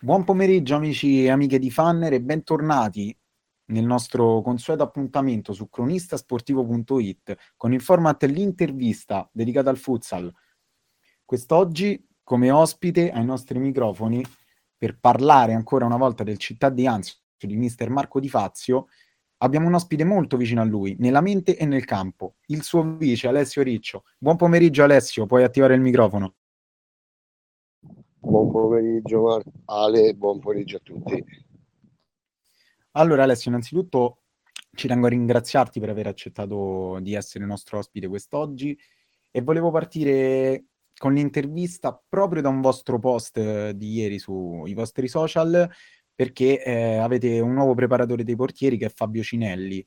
Buon pomeriggio amici e amiche di Fanner e bentornati nel nostro consueto appuntamento su cronistasportivo.it con il format l'intervista dedicata al futsal. Quest'oggi come ospite ai nostri microfoni per parlare ancora una volta del Città di Anzio di mister Marco Di Fazio abbiamo un ospite molto vicino a lui, nella mente e nel campo, il suo vice Alessio Riccio. Buon pomeriggio Alessio, puoi attivare il microfono. Buon pomeriggio Ale, buon pomeriggio a tutti. Allora Alessio, innanzitutto ci tengo a ringraziarti per aver accettato di essere nostro ospite quest'oggi e volevo partire con l'intervista proprio da un vostro post eh, di ieri sui vostri social perché eh, avete un nuovo preparatore dei portieri che è Fabio Cinelli.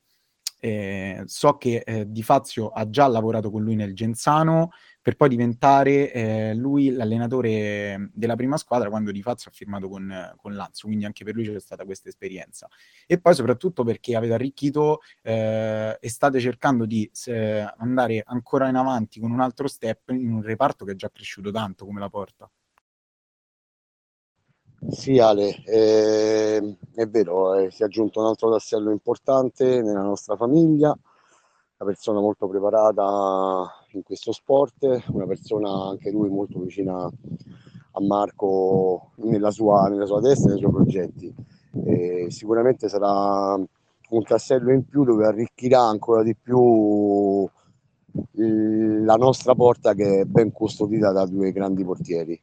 Eh, so che eh, Di Fazio ha già lavorato con lui nel Genzano, per poi diventare eh, lui l'allenatore della prima squadra quando Di Fazio ha firmato con, con Lazio, quindi anche per lui c'è stata questa esperienza. E poi soprattutto perché avete arricchito eh, e state cercando di eh, andare ancora in avanti con un altro step in un reparto che è già cresciuto tanto come la porta. Sì Ale, eh, è vero, eh, si è aggiunto un altro tassello importante nella nostra famiglia, una persona molto preparata in questo sport, una persona anche lui molto vicina a Marco nella sua, nella sua testa e nei suoi progetti. Eh, sicuramente sarà un tassello in più dove arricchirà ancora di più la nostra porta che è ben custodita da due grandi portieri.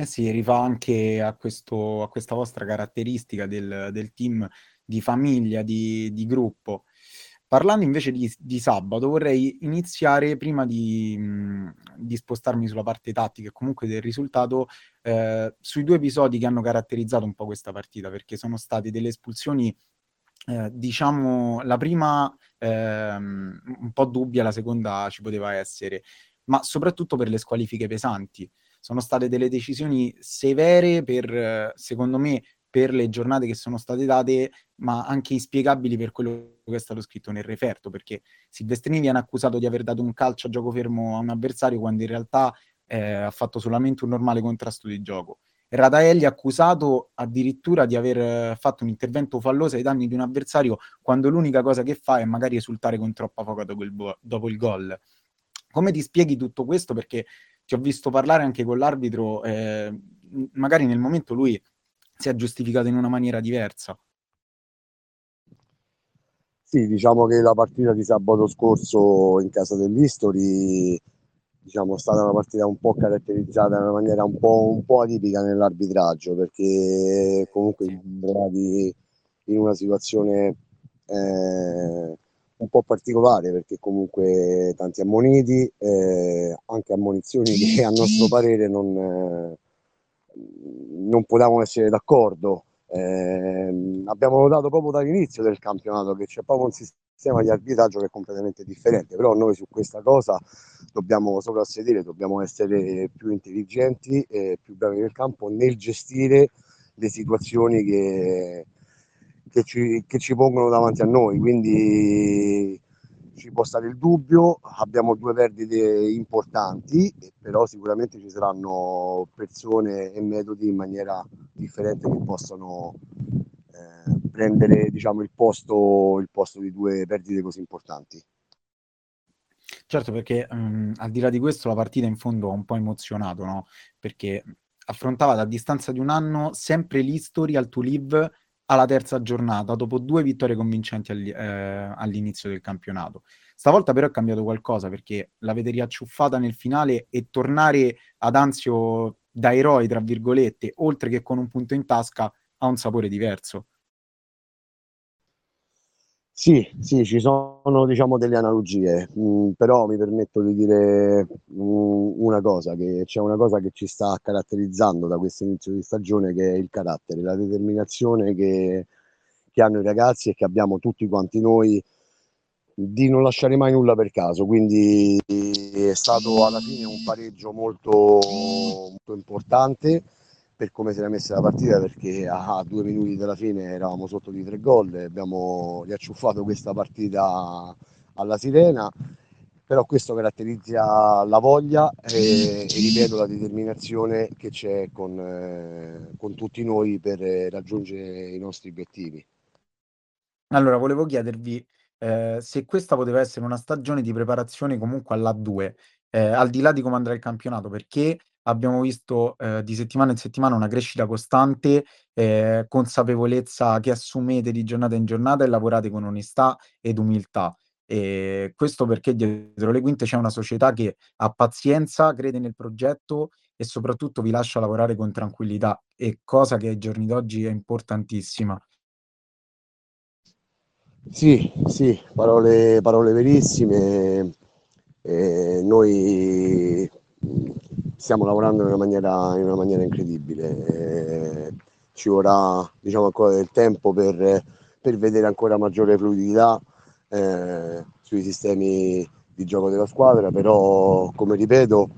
Eh sì, rifà anche a, questo, a questa vostra caratteristica del, del team di famiglia, di, di, gruppo. Parlando invece di, di sabato, vorrei iniziare prima di, di, spostarmi sulla parte tattica e comunque del risultato, eh, sui due episodi che hanno caratterizzato un po' questa partita, perché sono state delle espulsioni, eh, diciamo, la prima ehm, un po' dubbia, la seconda ci poteva essere, ma soprattutto per le squalifiche pesanti sono state delle decisioni severe per, secondo me, per le giornate che sono state date, ma anche inspiegabili per quello che è stato scritto nel referto, perché Silvestrini viene accusato di aver dato un calcio a gioco fermo a un avversario quando in realtà eh, ha fatto solamente un normale contrasto di gioco. Radaelli accusato addirittura di aver fatto un intervento falloso ai danni di un avversario quando l'unica cosa che fa è magari esultare con troppa foca dopo il, bo- dopo il gol. Come ti spieghi tutto questo? Perché ti ho visto parlare anche con l'arbitro, eh, magari nel momento lui si è giustificato in una maniera diversa. Sì, diciamo che la partita di sabato scorso in casa dell'History diciamo, è stata una partita un po' caratterizzata in una maniera un po', un po atipica nell'arbitraggio perché comunque trovati in una situazione eh, un po' particolare perché comunque tanti ammoniti, eh, anche ammonizioni che a nostro parere non, eh, non potevamo essere d'accordo. Eh, abbiamo notato proprio dall'inizio del campionato che c'è proprio un sistema di arbitraggio che è completamente differente, però noi su questa cosa dobbiamo soprassedere, dobbiamo essere più intelligenti e più bravi nel campo nel gestire le situazioni che, che ci, che ci pongono davanti a noi, quindi ci può stare il dubbio, abbiamo due perdite importanti, però sicuramente ci saranno persone e metodi in maniera differente che possano eh, prendere diciamo, il, posto, il posto di due perdite così importanti. Certo, perché um, al di là di questo la partita in fondo ha un po' emozionato, no? Perché affrontava da distanza di un anno sempre l'History al to live alla terza giornata, dopo due vittorie convincenti all, eh, all'inizio del campionato. Stavolta però è cambiato qualcosa perché l'avete riacciuffata nel finale e tornare ad Anzio da eroi, tra virgolette, oltre che con un punto in tasca, ha un sapore diverso. Sì, sì, ci sono diciamo delle analogie, mh, mm, però mi permetto di dire mh, mm, una cosa, che c'è una cosa che ci sta caratterizzando da questo inizio di stagione che è il carattere, la determinazione che, che hanno i ragazzi e che abbiamo tutti quanti noi di non lasciare mai nulla per caso, quindi è stato alla fine un pareggio molto, molto importante per come si era messa la partita perché a due minuti dalla fine eravamo sotto di tre gol abbiamo riacciuffato questa partita alla sirena però questo caratterizza la voglia e, e ripeto la determinazione che c'è con, eh, con tutti noi per raggiungere i nostri obiettivi. Allora, volevo chiedervi eh, se questa poteva essere una stagione di preparazione comunque all'A2, eh, al di là di come andrà il campionato, perché abbiamo visto eh, di settimana in settimana una crescita costante, eh, consapevolezza che assumete di giornata in giornata e lavorate con onestà ed umiltà. E questo perché dietro le quinte c'è una società che ha pazienza, crede nel progetto e soprattutto vi lascia lavorare con tranquillità, e cosa che ai giorni d'oggi è importantissima. Sì, sì, parole, parole verissime. Eh, noi stiamo lavorando in una maniera, in una maniera incredibile. Eh, ci vorrà diciamo, ancora del tempo per, per vedere ancora maggiore fluidità eh, sui sistemi di gioco della squadra, però come ripeto,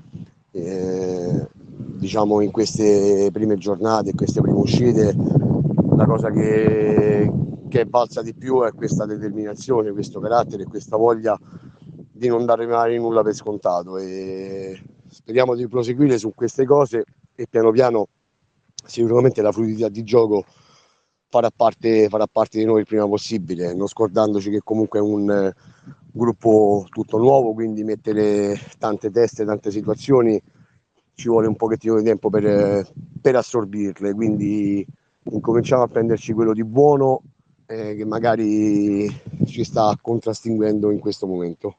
eh, diciamo in queste prime giornate, in queste prime uscite, la cosa che, che balza di più è questa determinazione, questo carattere, questa voglia di non dare mai nulla per scontato e speriamo di proseguire su queste cose e piano piano sicuramente la fluidità di gioco farà parte, farà parte di noi il prima possibile, non scordandoci che comunque è un eh, gruppo tutto nuovo, quindi mettere tante teste, tante situazioni ci vuole un pochettino di tempo per, per assorbirle, quindi incominciamo a prenderci quello di buono eh, che magari ci sta contrastinguendo in questo momento.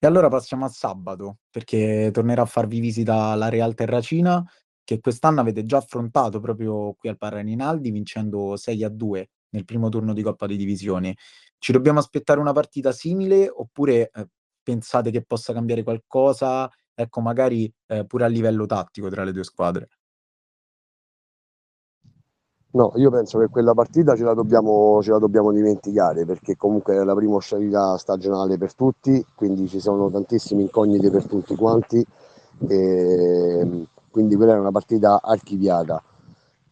E allora passiamo a sabato, perché tornerà a farvi visita la Real Terracina, che quest'anno avete già affrontato proprio qui al Parraninaldi, vincendo 6 a 2 nel primo turno di Coppa di Divisione. Ci dobbiamo aspettare una partita simile oppure eh, pensate che possa cambiare qualcosa, ecco, magari eh, pure a livello tattico tra le due squadre? No, io penso che quella partita ce la dobbiamo, ce la dobbiamo dimenticare perché comunque è la prima uscita stagionale per tutti, quindi ci sono tantissime incognite per tutti quanti, e quindi quella è una partita archiviata.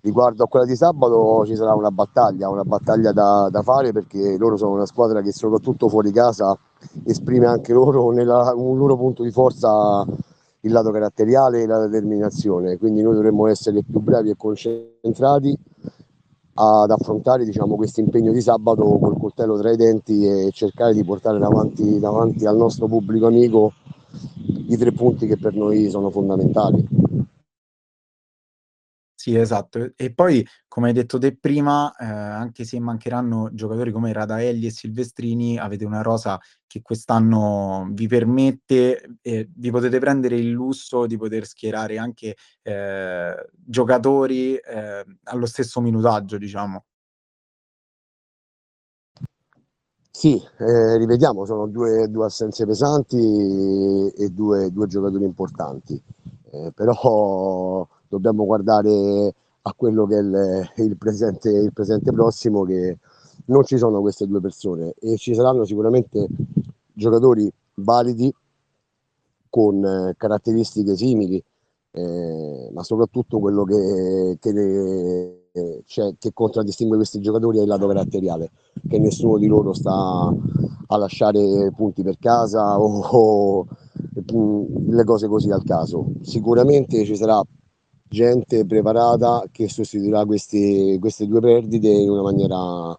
Riguardo a quella di sabato ci sarà una battaglia, una battaglia da, da fare perché loro sono una squadra che soprattutto fuori casa esprime anche loro nella, un loro punto di forza il lato caratteriale e la determinazione, quindi noi dovremmo essere più bravi e concentrati ad affrontare diciamo, questo impegno di sabato col coltello tra i denti e cercare di portare davanti, davanti al nostro pubblico amico i tre punti che per noi sono fondamentali. Sì, esatto. E poi, come hai detto te prima, eh, anche se mancheranno giocatori come Radaelli e Silvestrini, avete una rosa che quest'anno vi permette, eh, vi potete prendere il lusso di poter schierare anche eh, giocatori eh, allo stesso minutaggio, diciamo. Sì, eh, rivediamo, sono due, due assenze pesanti e due, due giocatori importanti, eh, però dobbiamo guardare a quello che è il, il, presente, il presente prossimo, che non ci sono queste due persone e ci saranno sicuramente giocatori validi con eh, caratteristiche simili, eh, ma soprattutto quello che, che, cioè, che, contraddistingue questi giocatori è il lato caratteriale, che nessuno di loro sta a lasciare punti per casa o, o mm, le cose così al caso. Sicuramente ci sarà gente preparata che sostituirà questi, queste due perdite in una maniera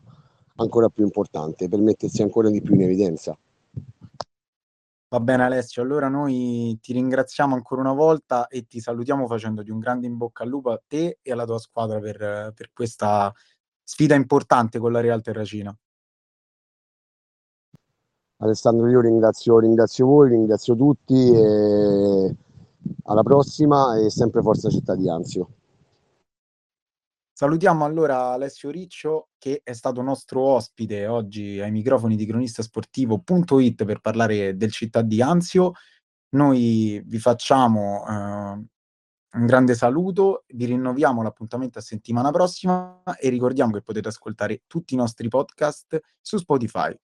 ancora più importante per mettersi ancora di più in evidenza. Va bene Alessio, allora noi ti ringraziamo ancora una volta e ti salutiamo facendoti un grande in bocca al lupo a te e alla tua squadra per, per questa sfida importante con la Real Terracina. Alessandro, io ringrazio, ringrazio voi, ringrazio tutti e alla prossima e sempre Forza Città di Anzio. Salutiamo allora Alessio Riccio che è stato nostro ospite oggi ai microfoni di cronistasportivo.it per parlare del città di Anzio. Noi vi facciamo eh, un grande saluto, vi rinnoviamo l'appuntamento a settimana prossima e ricordiamo che potete ascoltare tutti i nostri podcast su Spotify.